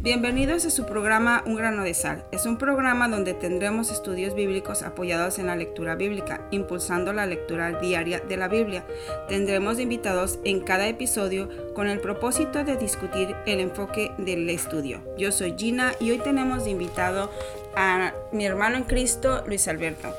Bienvenidos a su programa Un grano de sal. Es un programa donde tendremos estudios bíblicos apoyados en la lectura bíblica, impulsando la lectura diaria de la Biblia. Tendremos invitados en cada episodio con el propósito de discutir el enfoque del estudio. Yo soy Gina y hoy tenemos invitado a mi hermano en Cristo, Luis Alberto.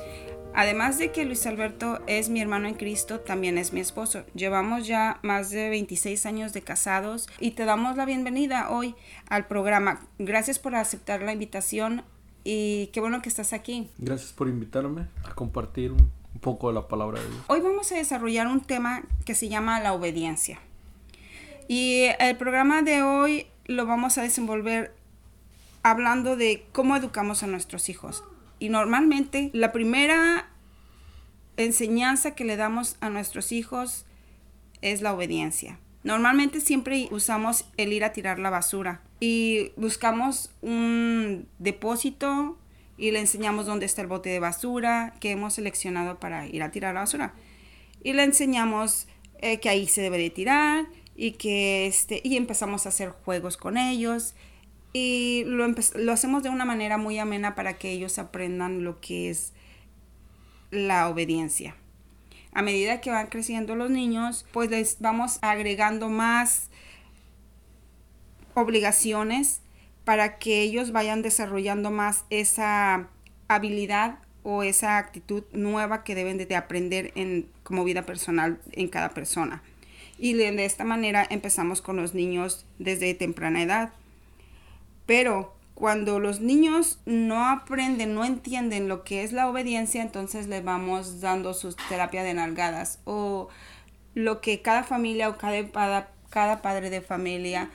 Además de que Luis Alberto es mi hermano en Cristo, también es mi esposo. Llevamos ya más de 26 años de casados y te damos la bienvenida hoy al programa. Gracias por aceptar la invitación y qué bueno que estás aquí. Gracias por invitarme a compartir un poco de la palabra de Dios. Hoy vamos a desarrollar un tema que se llama la obediencia. Y el programa de hoy lo vamos a desenvolver hablando de cómo educamos a nuestros hijos. Y normalmente la primera enseñanza que le damos a nuestros hijos es la obediencia. Normalmente siempre usamos el ir a tirar la basura y buscamos un depósito y le enseñamos dónde está el bote de basura que hemos seleccionado para ir a tirar la basura. Y le enseñamos eh, que ahí se debe de tirar y que este y empezamos a hacer juegos con ellos y lo, lo hacemos de una manera muy amena para que ellos aprendan lo que es la obediencia. A medida que van creciendo los niños, pues les vamos agregando más obligaciones para que ellos vayan desarrollando más esa habilidad o esa actitud nueva que deben de aprender en, como vida personal en cada persona. Y de esta manera empezamos con los niños desde temprana edad. Pero cuando los niños no aprenden, no entienden lo que es la obediencia, entonces le vamos dando su terapia de nalgadas o lo que cada familia o cada, cada padre de familia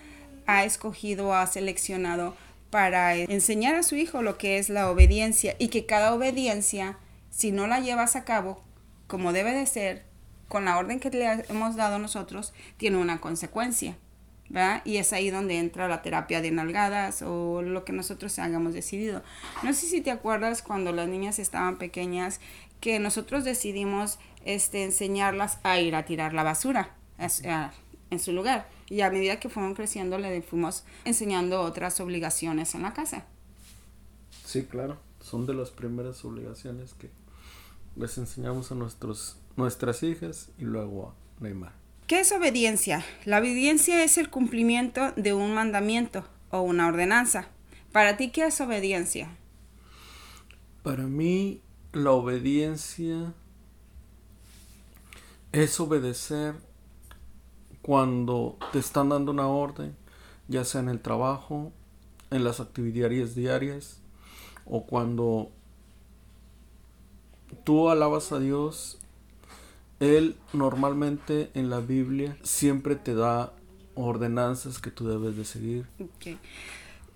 ha escogido ha seleccionado para enseñar a su hijo lo que es la obediencia y que cada obediencia, si no la llevas a cabo como debe de ser, con la orden que le hemos dado nosotros, tiene una consecuencia. Y es ahí donde entra la terapia de nalgadas o lo que nosotros hayamos decidido. No sé si te acuerdas cuando las niñas estaban pequeñas que nosotros decidimos este, enseñarlas a ir a tirar la basura en su lugar. Y a medida que fueron creciendo le fuimos enseñando otras obligaciones en la casa. Sí, claro. Son de las primeras obligaciones que les enseñamos a nuestros, nuestras hijas y luego a Neymar. ¿Qué es obediencia? La obediencia es el cumplimiento de un mandamiento o una ordenanza. Para ti, ¿qué es obediencia? Para mí, la obediencia es obedecer cuando te están dando una orden, ya sea en el trabajo, en las actividades diarias, o cuando tú alabas a Dios él normalmente en la Biblia siempre te da ordenanzas que tú debes de seguir.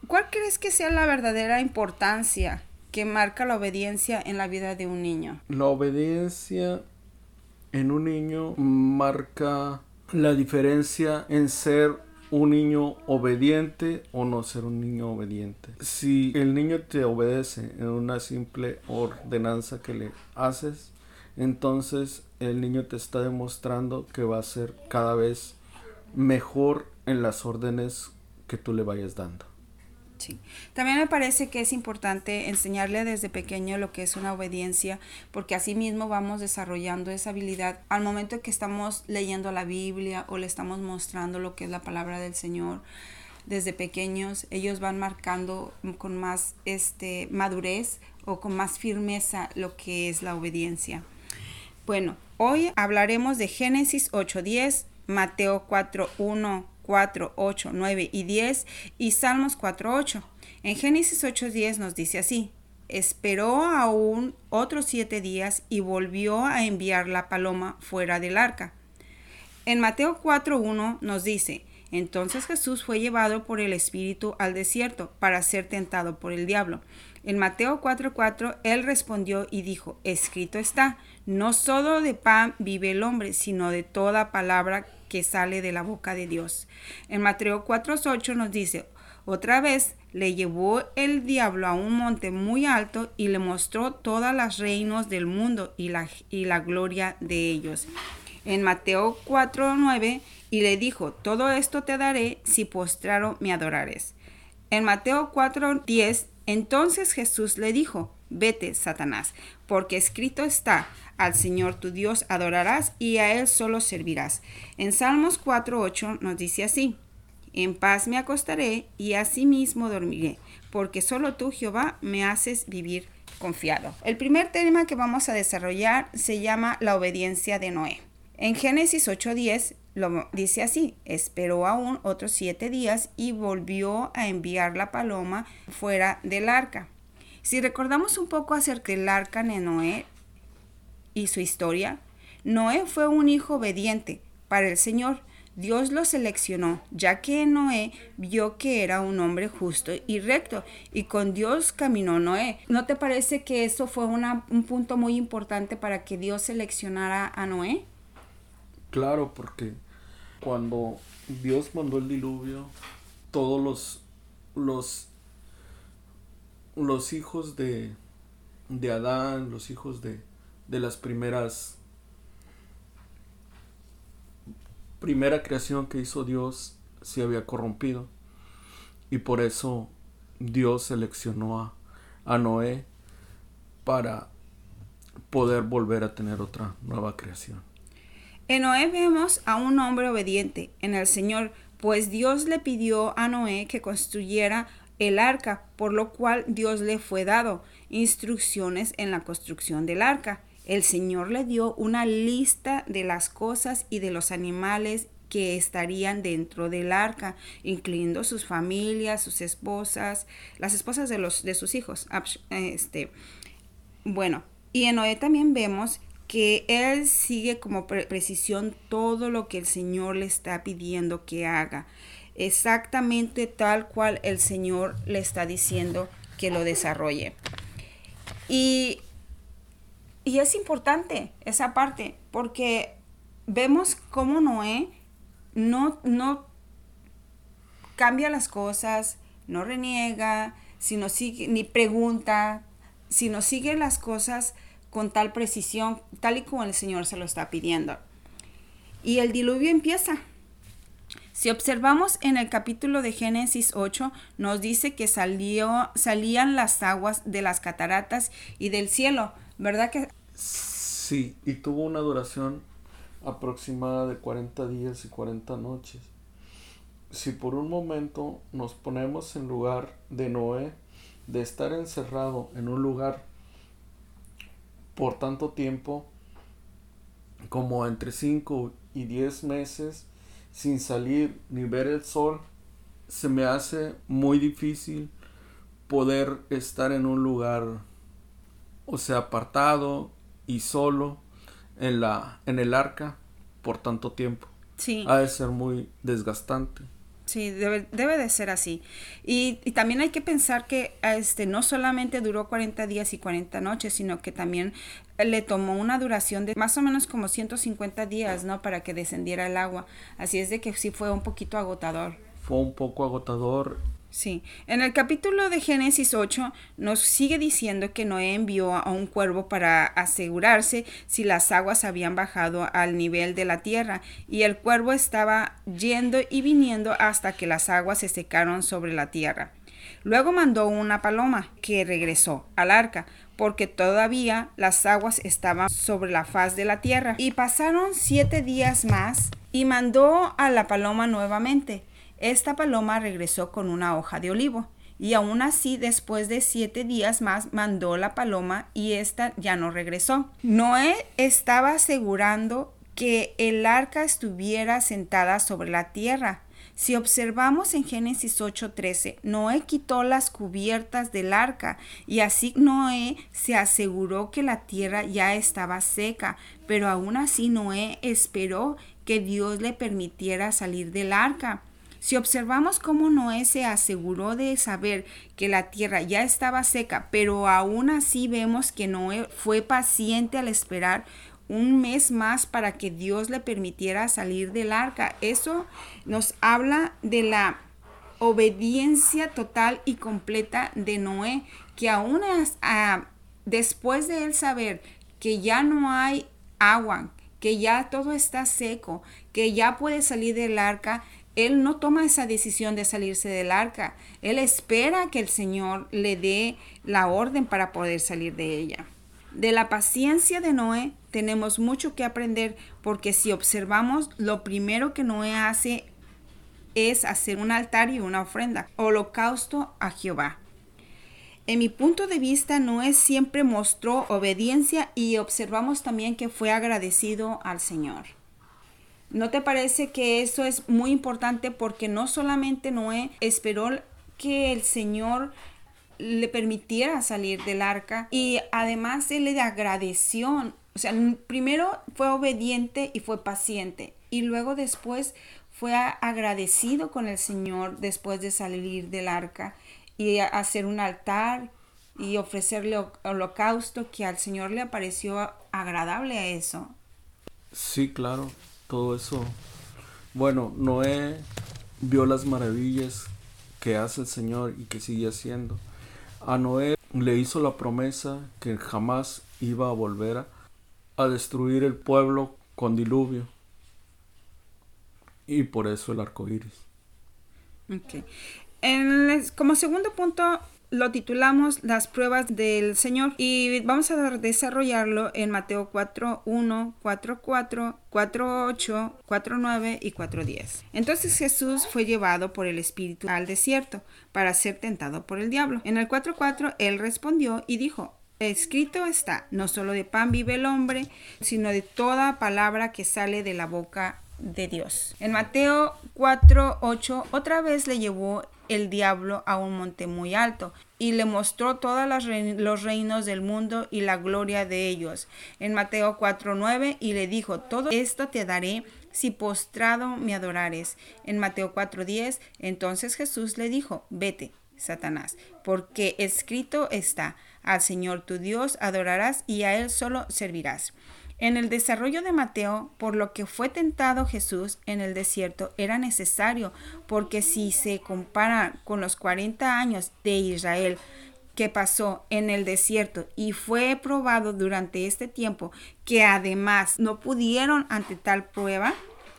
¿Cuál crees que sea la verdadera importancia que marca la obediencia en la vida de un niño? La obediencia en un niño marca la diferencia en ser un niño obediente o no ser un niño obediente. Si el niño te obedece en una simple ordenanza que le haces, entonces el niño te está demostrando que va a ser cada vez mejor en las órdenes que tú le vayas dando. Sí. También me parece que es importante enseñarle desde pequeño lo que es una obediencia, porque así mismo vamos desarrollando esa habilidad al momento que estamos leyendo la Biblia o le estamos mostrando lo que es la palabra del Señor. Desde pequeños ellos van marcando con más este madurez o con más firmeza lo que es la obediencia. Bueno, hoy hablaremos de Génesis 8.10, Mateo 4.1, 4, 8, 9 y 10 y Salmos 4.8. En Génesis 8.10 nos dice así, esperó aún otros siete días y volvió a enviar la paloma fuera del arca. En Mateo 4.1 nos dice, entonces Jesús fue llevado por el Espíritu al desierto para ser tentado por el diablo. En Mateo 4:4 él respondió y dijo, escrito está, no solo de pan vive el hombre, sino de toda palabra que sale de la boca de Dios. En Mateo 4:8 nos dice, otra vez le llevó el diablo a un monte muy alto y le mostró todas las reinos del mundo y la, y la gloria de ellos. En Mateo 4:9 y le dijo, todo esto te daré si postraro me adorares. En Mateo 4:10, entonces Jesús le dijo, vete, Satanás, porque escrito está, al Señor tu Dios adorarás y a Él solo servirás. En Salmos 4:8 nos dice así, en paz me acostaré y asimismo dormiré, porque solo tú, Jehová, me haces vivir confiado. El primer tema que vamos a desarrollar se llama la obediencia de Noé. En Génesis 8:10 lo dice así, esperó aún otros siete días y volvió a enviar la paloma fuera del arca. Si recordamos un poco acerca del arca de Noé y su historia, Noé fue un hijo obediente para el Señor. Dios lo seleccionó, ya que Noé vio que era un hombre justo y recto, y con Dios caminó Noé. ¿No te parece que eso fue un punto muy importante para que Dios seleccionara a Noé? Claro, porque cuando Dios mandó el diluvio, todos los, los, los hijos de, de Adán, los hijos de, de las primeras primera creación que hizo Dios se había corrompido y por eso Dios seleccionó a, a Noé para poder volver a tener otra nueva creación. En Noé vemos a un hombre obediente en el Señor, pues Dios le pidió a Noé que construyera el arca, por lo cual Dios le fue dado instrucciones en la construcción del arca. El Señor le dio una lista de las cosas y de los animales que estarían dentro del arca, incluyendo sus familias, sus esposas, las esposas de los de sus hijos. Este, bueno, y en Noé también vemos que él sigue como precisión todo lo que el Señor le está pidiendo que haga, exactamente tal cual el Señor le está diciendo que lo desarrolle. Y, y es importante esa parte, porque vemos cómo Noé no, no cambia las cosas, no reniega, sino sigue, ni pregunta, sino sigue las cosas con tal precisión, tal y como el Señor se lo está pidiendo. Y el diluvio empieza. Si observamos en el capítulo de Génesis 8, nos dice que salió, salían las aguas de las cataratas y del cielo, ¿verdad que? Sí, y tuvo una duración aproximada de 40 días y 40 noches. Si por un momento nos ponemos en lugar de Noé, de estar encerrado en un lugar por tanto tiempo como entre 5 y 10 meses sin salir ni ver el sol, se me hace muy difícil poder estar en un lugar, o sea, apartado y solo en la en el arca por tanto tiempo. Sí. Ha de ser muy desgastante. Sí, debe, debe de ser así. Y, y, también hay que pensar que este no solamente duró 40 días y 40 noches, sino que también le tomó una duración de más o menos como 150 días, ¿no? Para que descendiera el agua. Así es de que sí fue un poquito agotador. Fue un poco agotador Sí, en el capítulo de Génesis 8 nos sigue diciendo que Noé envió a un cuervo para asegurarse si las aguas habían bajado al nivel de la tierra, y el cuervo estaba yendo y viniendo hasta que las aguas se secaron sobre la tierra. Luego mandó una paloma que regresó al arca, porque todavía las aguas estaban sobre la faz de la tierra. Y pasaron siete días más y mandó a la paloma nuevamente esta paloma regresó con una hoja de olivo, y aún así después de siete días más mandó la paloma y ésta ya no regresó. Noé estaba asegurando que el arca estuviera sentada sobre la tierra. Si observamos en Génesis 8:13, Noé quitó las cubiertas del arca y así Noé se aseguró que la tierra ya estaba seca, pero aún así Noé esperó que Dios le permitiera salir del arca. Si observamos cómo Noé se aseguró de saber que la tierra ya estaba seca, pero aún así vemos que Noé fue paciente al esperar un mes más para que Dios le permitiera salir del arca. Eso nos habla de la obediencia total y completa de Noé, que aún después de él saber que ya no hay agua, que ya todo está seco, que ya puede salir del arca, él no toma esa decisión de salirse del arca. Él espera que el Señor le dé la orden para poder salir de ella. De la paciencia de Noé tenemos mucho que aprender porque si observamos, lo primero que Noé hace es hacer un altar y una ofrenda, holocausto a Jehová. En mi punto de vista, Noé siempre mostró obediencia y observamos también que fue agradecido al Señor. ¿No te parece que eso es muy importante porque no solamente Noé esperó que el Señor le permitiera salir del arca y además él le agradeció, o sea, primero fue obediente y fue paciente y luego después fue agradecido con el Señor después de salir del arca y hacer un altar y ofrecerle holocausto que al Señor le pareció agradable a eso. Sí, claro todo eso. Bueno, Noé vio las maravillas que hace el Señor y que sigue haciendo. A Noé le hizo la promesa que jamás iba a volver a, destruir el pueblo con diluvio. Y por eso el arco iris. Okay. como segundo punto, lo titulamos Las pruebas del Señor y vamos a desarrollarlo en Mateo 4, 1, 4, 4, 4, 8, 4, 9 y 4, 10. Entonces Jesús fue llevado por el Espíritu al desierto para ser tentado por el diablo. En el 4, 4 él respondió y dijo, Escrito está, no solo de pan vive el hombre, sino de toda palabra que sale de la boca de Dios. En Mateo 4, 8, otra vez le llevó el diablo a un monte muy alto y le mostró todos los reinos del mundo y la gloria de ellos. En Mateo 4:9 y le dijo, todo esto te daré si postrado me adorares. En Mateo 4:10 entonces Jesús le dijo, vete, Satanás, porque escrito está, al Señor tu Dios adorarás y a Él solo servirás. En el desarrollo de Mateo, por lo que fue tentado Jesús en el desierto, era necesario, porque si se compara con los 40 años de Israel que pasó en el desierto y fue probado durante este tiempo, que además no pudieron ante tal prueba,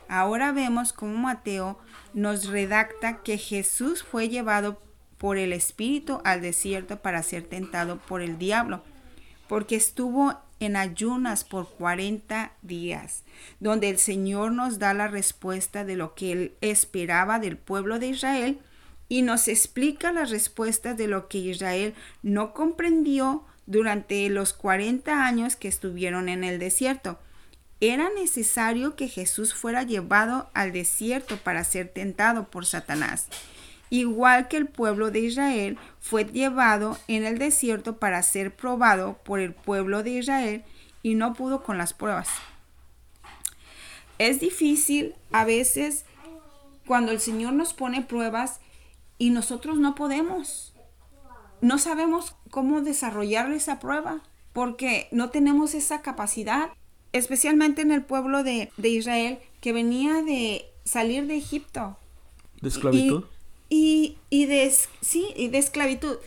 ahora vemos cómo Mateo nos redacta que Jesús fue llevado por el Espíritu al desierto para ser tentado por el diablo, porque estuvo en ayunas por 40 días, donde el Señor nos da la respuesta de lo que Él esperaba del pueblo de Israel y nos explica la respuesta de lo que Israel no comprendió durante los 40 años que estuvieron en el desierto. Era necesario que Jesús fuera llevado al desierto para ser tentado por Satanás igual que el pueblo de Israel fue llevado en el desierto para ser probado por el pueblo de Israel y no pudo con las pruebas. Es difícil a veces cuando el Señor nos pone pruebas y nosotros no podemos. No sabemos cómo desarrollar esa prueba porque no tenemos esa capacidad, especialmente en el pueblo de, Israel que venía de salir de Egipto. ¿De esclavitud? Y, y de, sí, y de esclavitud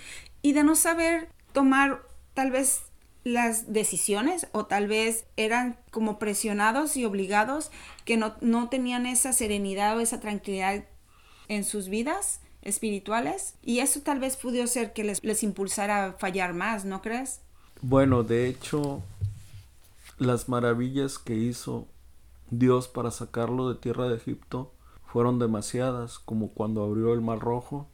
y de no saber tomar tal vez las decisiones o tal vez eran como presionados y obligados que no, no tenían esa serenidad o esa tranquilidad en sus vidas espirituales y eso tal vez pudo ser que les, les impulsara a fallar más, ¿no crees? Bueno, de hecho, las maravillas que hizo Dios para sacarlo de tierra de Egipto fueron demasiadas, como cuando abrió el mar rojo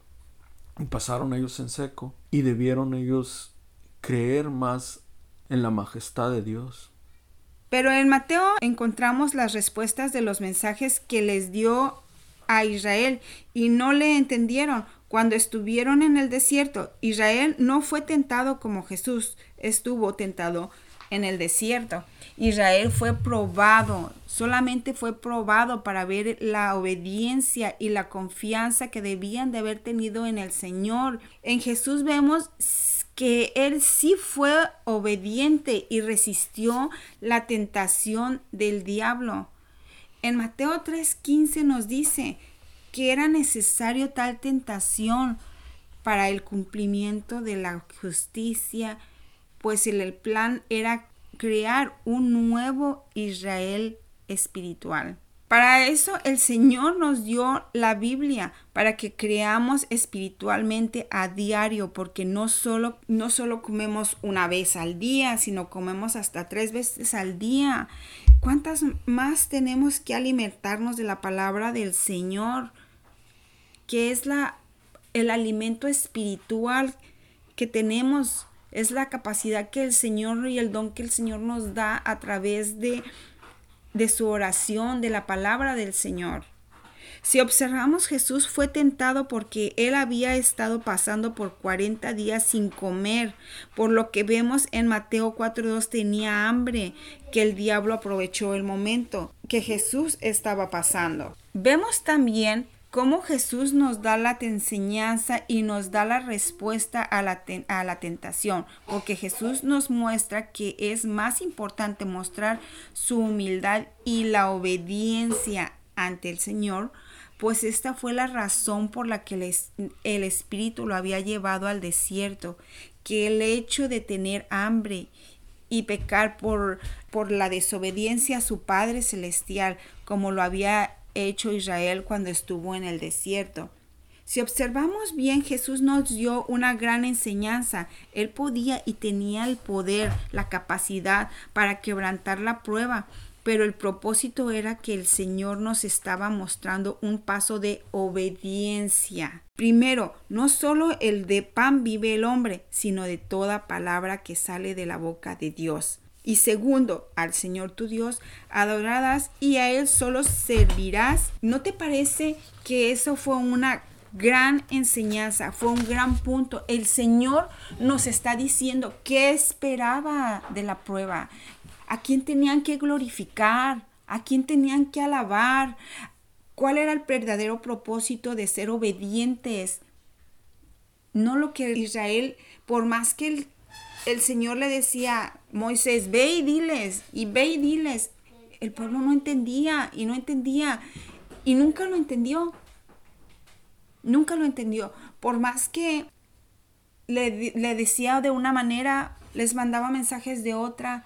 y pasaron ellos en seco, y debieron ellos creer más en la majestad de Dios. Pero en Mateo encontramos las respuestas de los mensajes que les dio a Israel y no le entendieron cuando estuvieron en el desierto. Israel no fue tentado como Jesús estuvo tentado en el desierto. Israel fue probado, solamente fue probado para ver la obediencia y la confianza que debían de haber tenido en el Señor. En Jesús vemos que Él sí fue obediente y resistió la tentación del diablo. En Mateo 3:15 nos dice que era necesario tal tentación para el cumplimiento de la justicia, pues el plan era crear un nuevo Israel espiritual. Para eso el Señor nos dio la Biblia, para que creamos espiritualmente a diario, porque no solo, no solo comemos una vez al día, sino comemos hasta tres veces al día. ¿Cuántas más tenemos que alimentarnos de la palabra del Señor, que es la, el alimento espiritual que tenemos? Es la capacidad que el Señor y el don que el Señor nos da a través de de su oración, de la palabra del Señor. Si observamos, Jesús fue tentado porque él había estado pasando por 40 días sin comer, por lo que vemos en Mateo 4.2 tenía hambre, que el diablo aprovechó el momento que Jesús estaba pasando. Vemos también cómo Jesús nos da la enseñanza y nos da la respuesta a la, a la tentación, porque Jesús nos muestra que es más importante mostrar su humildad y la obediencia ante el Señor, pues esta fue la razón por la que el, el Espíritu lo había llevado al desierto, que el hecho de tener hambre y pecar por, por la desobediencia a su Padre Celestial, como lo había hecho Israel cuando estuvo en el desierto. Si observamos bien, Jesús nos dio una gran enseñanza. Él podía y tenía el poder, la capacidad para quebrantar la prueba, pero el propósito era que el Señor nos estaba mostrando un paso de obediencia. Primero, no solo el de pan vive el hombre, sino de toda palabra que sale de la boca de Dios. Y segundo, al Señor tu Dios adorarás y a Él solo servirás. ¿No te parece que eso fue una gran enseñanza, fue un gran punto? El Señor nos está diciendo qué esperaba de la prueba, a quién tenían que glorificar, a quién tenían que alabar, cuál era el verdadero propósito de ser obedientes. No lo que Israel, por más que el el Señor le decía, Moisés, ve y diles, y ve y diles. El pueblo no entendía y no entendía y nunca lo entendió. Nunca lo entendió. Por más que le, decía de una manera, les mandaba mensajes de otra,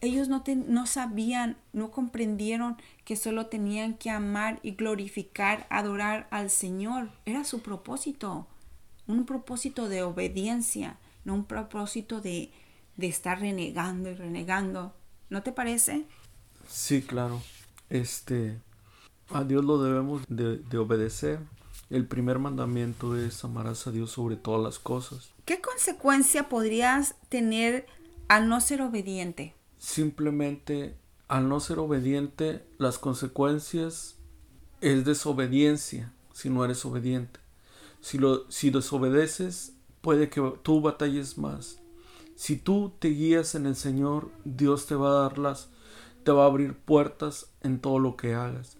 ellos no, no sabían, no comprendieron que solo tenían que amar y glorificar, adorar al Señor. Era su propósito, un propósito de obediencia no un propósito de, estar renegando y renegando. ¿No te parece? Sí, claro. Este, a Dios lo debemos de, de, obedecer. El primer mandamiento es amarás a Dios sobre todas las cosas. ¿Qué consecuencia podrías tener al no ser obediente? Simplemente, al no ser obediente, las consecuencias es desobediencia si no eres obediente. Si, lo, si desobedeces, puede que tú batalles más. Si tú te guías en el Señor, Dios te va a dar las, te va a abrir puertas en todo lo que hagas.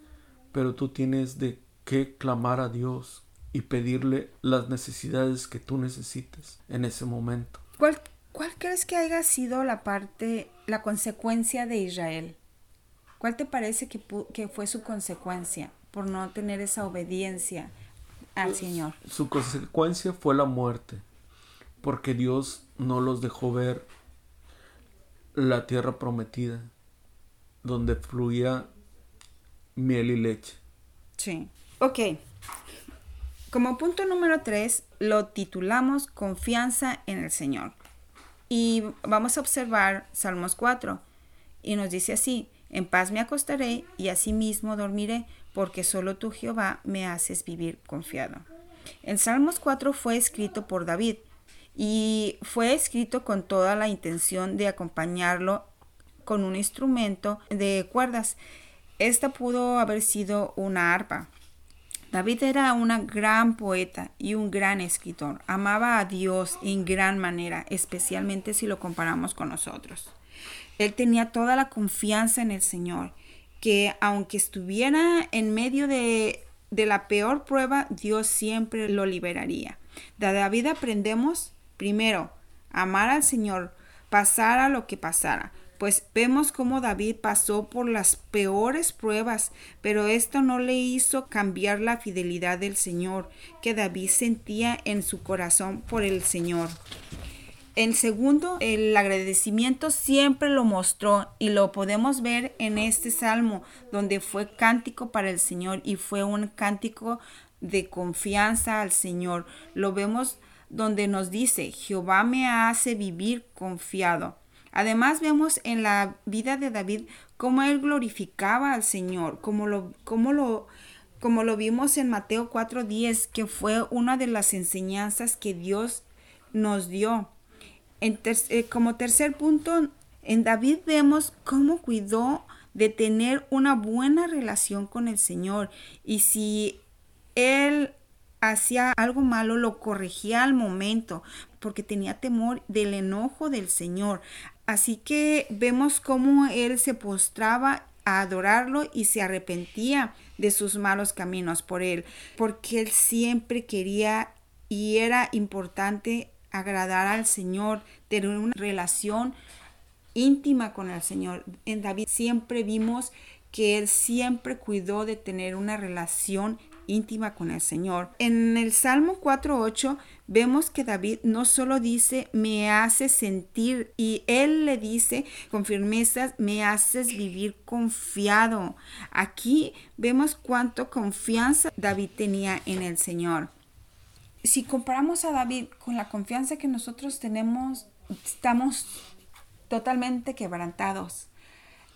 Pero tú tienes de que clamar a Dios y pedirle las necesidades que tú necesites en ese momento. ¿Cuál, cuál crees que haya sido la parte, la consecuencia de Israel? ¿Cuál te parece que, que fue su consecuencia por no tener esa obediencia al Señor? Su consecuencia fue la muerte porque Dios no los dejó ver la tierra prometida, donde fluía miel y leche. Sí. Ok. Como punto número tres, lo titulamos Confianza en el Señor. Y vamos a observar Salmos 4. Y nos dice así, en paz me acostaré y asimismo dormiré, porque solo tú Jehová me haces vivir confiado. En Salmos 4 fue escrito por David, y fue escrito con toda la intención de acompañarlo con un instrumento de cuerdas. Esta pudo haber sido una arpa. David era una gran poeta y un gran escritor. Amaba a Dios en gran manera, especialmente si lo comparamos con nosotros. Él tenía toda la confianza en el Señor, que aunque estuviera en medio de, de la peor prueba, Dios siempre lo liberaría. De David aprendemos Primero, amar al Señor, pasara lo que pasara. Pues vemos cómo David pasó por las peores pruebas, pero esto no le hizo cambiar la fidelidad del Señor que David sentía en su corazón por el Señor. En segundo, el agradecimiento siempre lo mostró y lo podemos ver en este salmo donde fue cántico para el Señor y fue un cántico de confianza al Señor. Lo vemos donde nos dice, Jehová me hace vivir confiado. Además vemos en la vida de David cómo él glorificaba al Señor, como lo, lo, lo vimos en Mateo 4:10, que fue una de las enseñanzas que Dios nos dio. Eh, como tercer punto, en David vemos cómo cuidó de tener una buena relación con el Señor y si él hacía algo malo lo corregía al momento porque tenía temor del enojo del Señor. Así que vemos cómo él se postraba a adorarlo y se arrepentía de sus malos caminos por él, porque él siempre quería y era importante agradar al Señor, tener una relación íntima con el Señor. En David siempre vimos que él siempre cuidó de tener una relación íntima con el Señor. En el Salmo 4.8 vemos que David no solo dice me hace sentir y él le dice con firmeza me haces vivir confiado. Aquí vemos cuánto confianza David tenía en el Señor si comparamos a David con la confianza que nosotros tenemos, estamos totalmente quebrantados.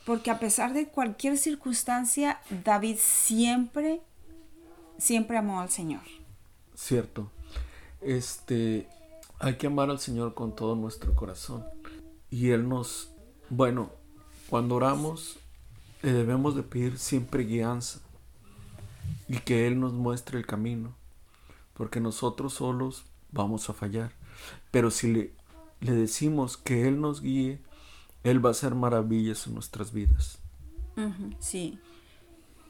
Porque a pesar de cualquier circunstancia, David siempre, siempre amó al Señor. Cierto. Este, hay que amar al Señor con todo nuestro corazón. Y Él nos, bueno, cuando oramos, le debemos de pedir siempre guianza y que Él nos muestre el camino porque nosotros solos vamos a fallar. Pero si le, le decimos que Él nos guíe, Él va a hacer maravillas en nuestras vidas. sí,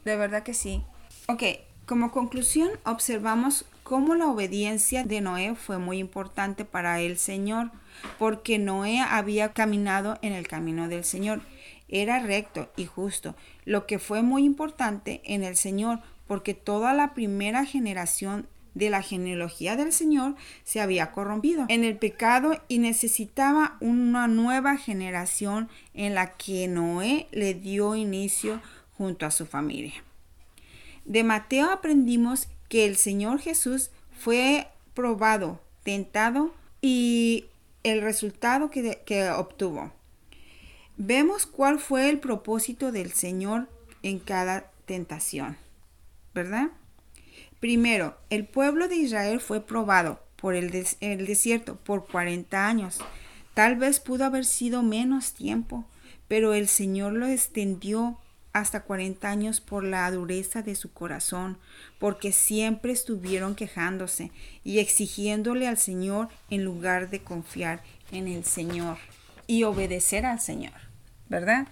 de verdad que sí. Ok, como conclusión observamos cómo la obediencia de Noé fue muy importante para el Señor, porque Noé había caminado en el camino del Señor. Era recto y justo, lo que fue muy importante en el Señor, porque toda la primera generación de la genealogía del Señor se había corrompido en el pecado y necesitaba una nueva generación en la que Noé le dio inicio junto a su familia. De Mateo aprendimos que el Señor Jesús fue probado, tentado y el resultado que, que obtuvo. Vemos cuál fue el propósito del Señor en cada tentación, ¿verdad? Primero, el pueblo de Israel fue probado por el, desierto por 40 años. Tal vez pudo haber sido menos tiempo, pero el Señor lo extendió hasta 40 años por la dureza de su corazón, porque siempre estuvieron quejándose y exigiéndole al Señor en lugar de confiar en el Señor y obedecer al Señor. ¿verdad?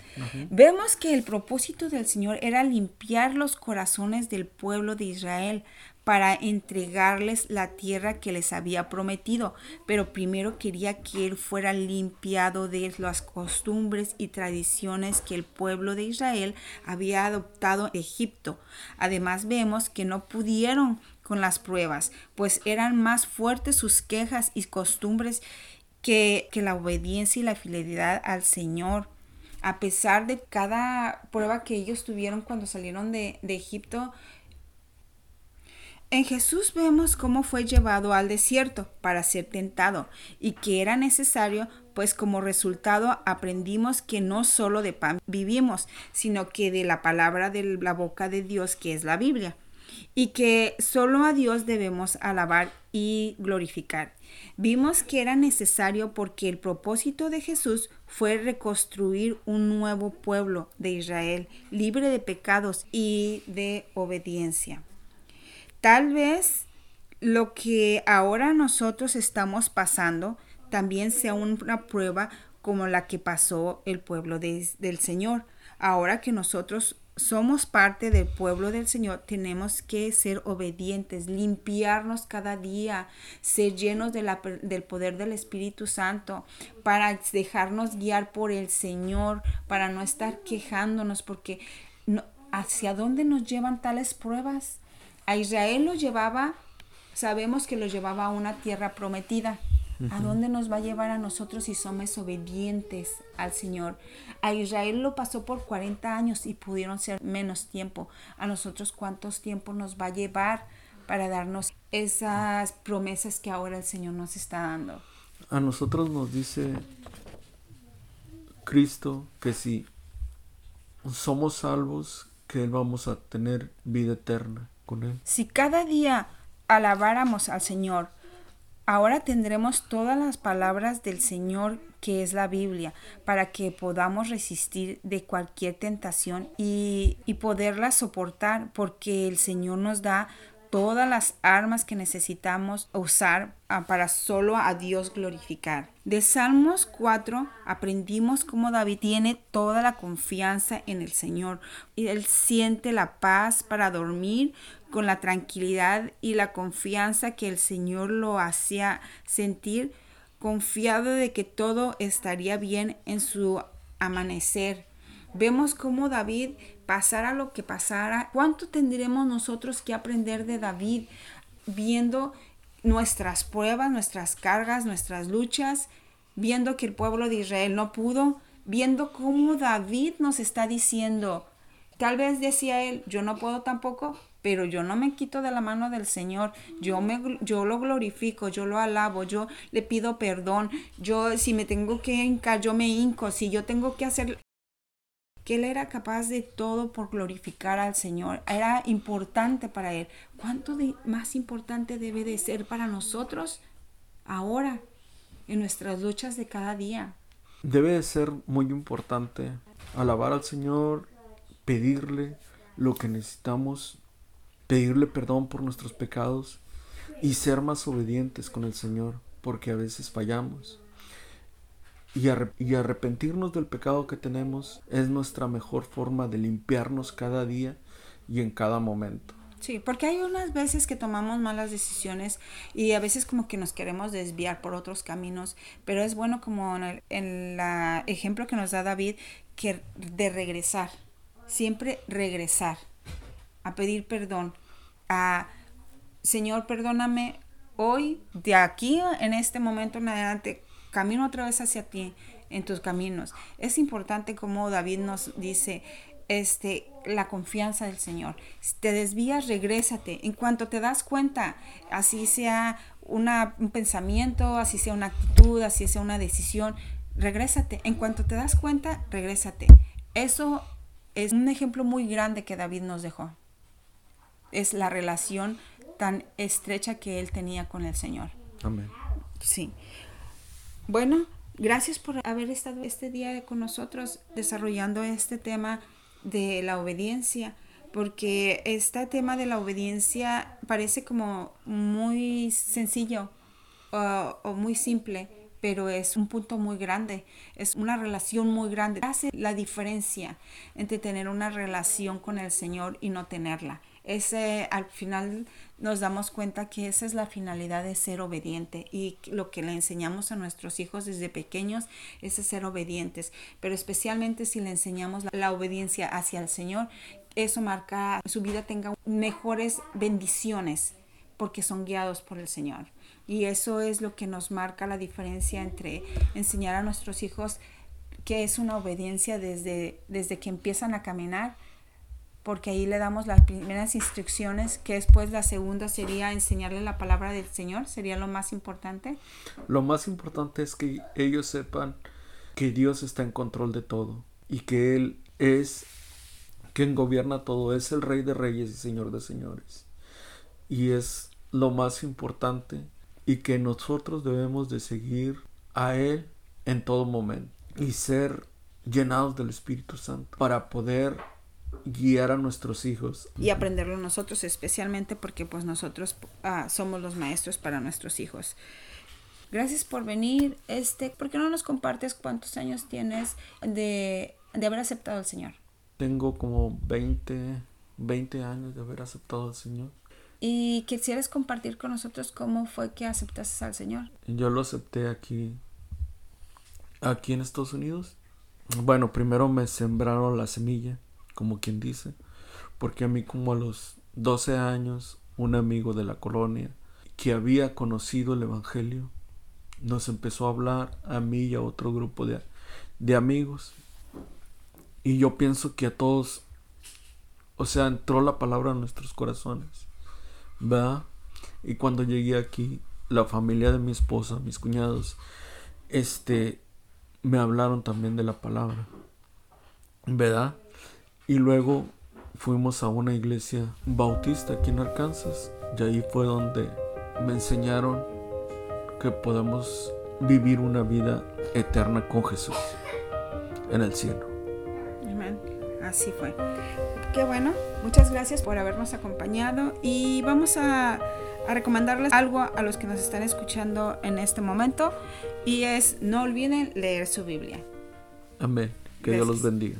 Vemos que el propósito del Señor era limpiar los corazones del pueblo de Israel para entregarles la tierra que les había prometido, pero primero quería que él fuera limpiado de las costumbres y tradiciones que el pueblo de Israel había adoptado en Egipto. Además vemos que no pudieron con las pruebas, pues eran más fuertes sus quejas y costumbres que, que la obediencia y la fidelidad al Señor a pesar de cada prueba que ellos tuvieron cuando salieron de, Egipto, en Jesús vemos cómo fue llevado al desierto para ser tentado y que era necesario, pues como resultado aprendimos que no solo de pan vivimos, sino que de la palabra de la boca de Dios que es la Biblia y que solo a Dios debemos alabar y glorificar. Vimos que era necesario porque el propósito de Jesús fue reconstruir un nuevo pueblo de Israel, libre de pecados y de obediencia. Tal vez lo que ahora nosotros estamos pasando también sea una prueba como la que pasó el pueblo del Señor. Ahora que nosotros somos parte del pueblo del Señor, tenemos que ser obedientes, limpiarnos cada día, ser llenos de la, del poder del Espíritu Santo, para dejarnos guiar por el Señor, para no estar quejándonos, porque ¿hacia dónde nos llevan tales pruebas? A Israel lo llevaba, sabemos que lo llevaba a una tierra prometida, ¿A dónde nos va a llevar a nosotros si somos obedientes al Señor? A Israel lo pasó por 40 años y pudieron ser menos tiempo. A nosotros cuántos tiempo nos va a llevar para darnos esas promesas que ahora el Señor nos está dando. A nosotros nos dice Cristo que si somos salvos, que vamos a tener vida eterna Si cada día alabáramos al Señor, ahora tendremos todas las palabras del Señor que es la Biblia, para que podamos resistir de cualquier tentación y, y poderla soportar, porque el Señor nos da todas las armas que necesitamos usar ah, para solo a Dios glorificar. De Salmos 4 aprendimos cómo David tiene toda la confianza en el Señor él siente la paz para dormir con la tranquilidad y la confianza que el Señor lo hacía sentir, confiado de que todo estaría bien en su amanecer. Vemos cómo David pasara lo que pasara, ¿cuánto tendremos nosotros que aprender de David viendo nuestras pruebas, nuestras cargas, nuestras luchas, viendo que el pueblo de Israel no pudo, viendo cómo David nos está diciendo, tal vez decía él, yo no puedo tampoco, pero yo no me quito de la mano del Señor, yo me yo lo glorifico, yo lo alabo, yo le pido perdón, yo si me tengo que hincar, yo me hinco, si yo tengo que hacer que él era capaz de todo por glorificar al Señor. Era importante para él. ¿Cuánto más importante debe de ser para nosotros ahora, en nuestras luchas de cada día? Debe de ser muy importante alabar al Señor, pedirle lo que necesitamos, pedirle perdón por nuestros pecados y ser más obedientes con el Señor, porque a veces fallamos y, arrepentirnos del pecado que tenemos es nuestra mejor forma de limpiarnos cada día y en cada momento. Sí, porque hay unas veces que tomamos malas decisiones y a veces como que nos queremos desviar por otros caminos, pero es bueno como en el en ejemplo que nos da David, que de regresar, siempre regresar, a pedir perdón, a Señor, perdóname hoy, de aquí en este momento en adelante, camino otra vez hacia ti en tus caminos. Es importante como David nos dice, este, la confianza del Señor. Si te desvías, regrésate. En cuanto te das cuenta, así sea una, un pensamiento, así sea una actitud, así sea una decisión, regrésate. En cuanto te das cuenta, regrésate. Eso es un ejemplo muy grande que David nos dejó. Es la relación tan estrecha que él tenía con el Señor. Amén. Sí. Bueno, gracias por haber estado este día con nosotros desarrollando este tema de la obediencia, porque este tema de la obediencia parece como muy sencillo o, muy simple, pero es un punto muy grande, es una relación muy grande. Hace la diferencia entre tener una relación con el Señor y no tenerla. Ese al final nos damos cuenta que esa es la finalidad de ser obediente y lo que le enseñamos a nuestros hijos desde pequeños es ser obedientes, pero especialmente si le enseñamos la, obediencia hacia el Señor, eso marca su vida tenga mejores bendiciones porque son guiados por el Señor. Y eso es lo que nos marca la diferencia entre enseñar a nuestros hijos que es una obediencia desde, desde que empiezan a caminar porque ahí le damos las primeras instrucciones, que después la segunda sería enseñarle la palabra del Señor, sería lo más importante. Lo más importante es que ellos sepan que Dios está en control de todo y que Él es quien gobierna todo, es el Rey de Reyes y Señor de Señores. Y es lo más importante y que nosotros debemos de seguir a Él en todo momento y ser llenados del Espíritu Santo para poder guiar a nuestros hijos. Y aprenderlo nosotros, especialmente porque pues nosotros ah, somos los maestros para nuestros hijos. Gracias por venir. Este, ¿Por qué no nos compartes cuántos años tienes de, de haber aceptado al Señor? Tengo como 20, 20 años de haber aceptado al Señor. ¿Y quisieras compartir con nosotros cómo fue que aceptaste al Señor? Yo lo acepté aquí, aquí en Estados Unidos. Bueno, primero me sembraron la semilla como quien dice, porque a mí como a los 12 años, un amigo de la colonia que había conocido el Evangelio nos empezó a hablar a mí y a otro grupo de, de amigos. Y yo pienso que a todos, o sea, entró la palabra en nuestros corazones. ¿Verdad? Y cuando llegué aquí, la familia de mi esposa, mis cuñados, este, me hablaron también de la palabra. ¿Verdad? Y luego fuimos a una iglesia bautista aquí en Arkansas. Y ahí fue donde me enseñaron que podemos vivir una vida eterna con Jesús en el cielo. Amén. Así fue. Qué bueno. Muchas gracias por habernos acompañado y vamos a, a recomendarles algo a los que nos están escuchando en este momento y es no olviden leer su Biblia. Amén. Que Dios los bendiga.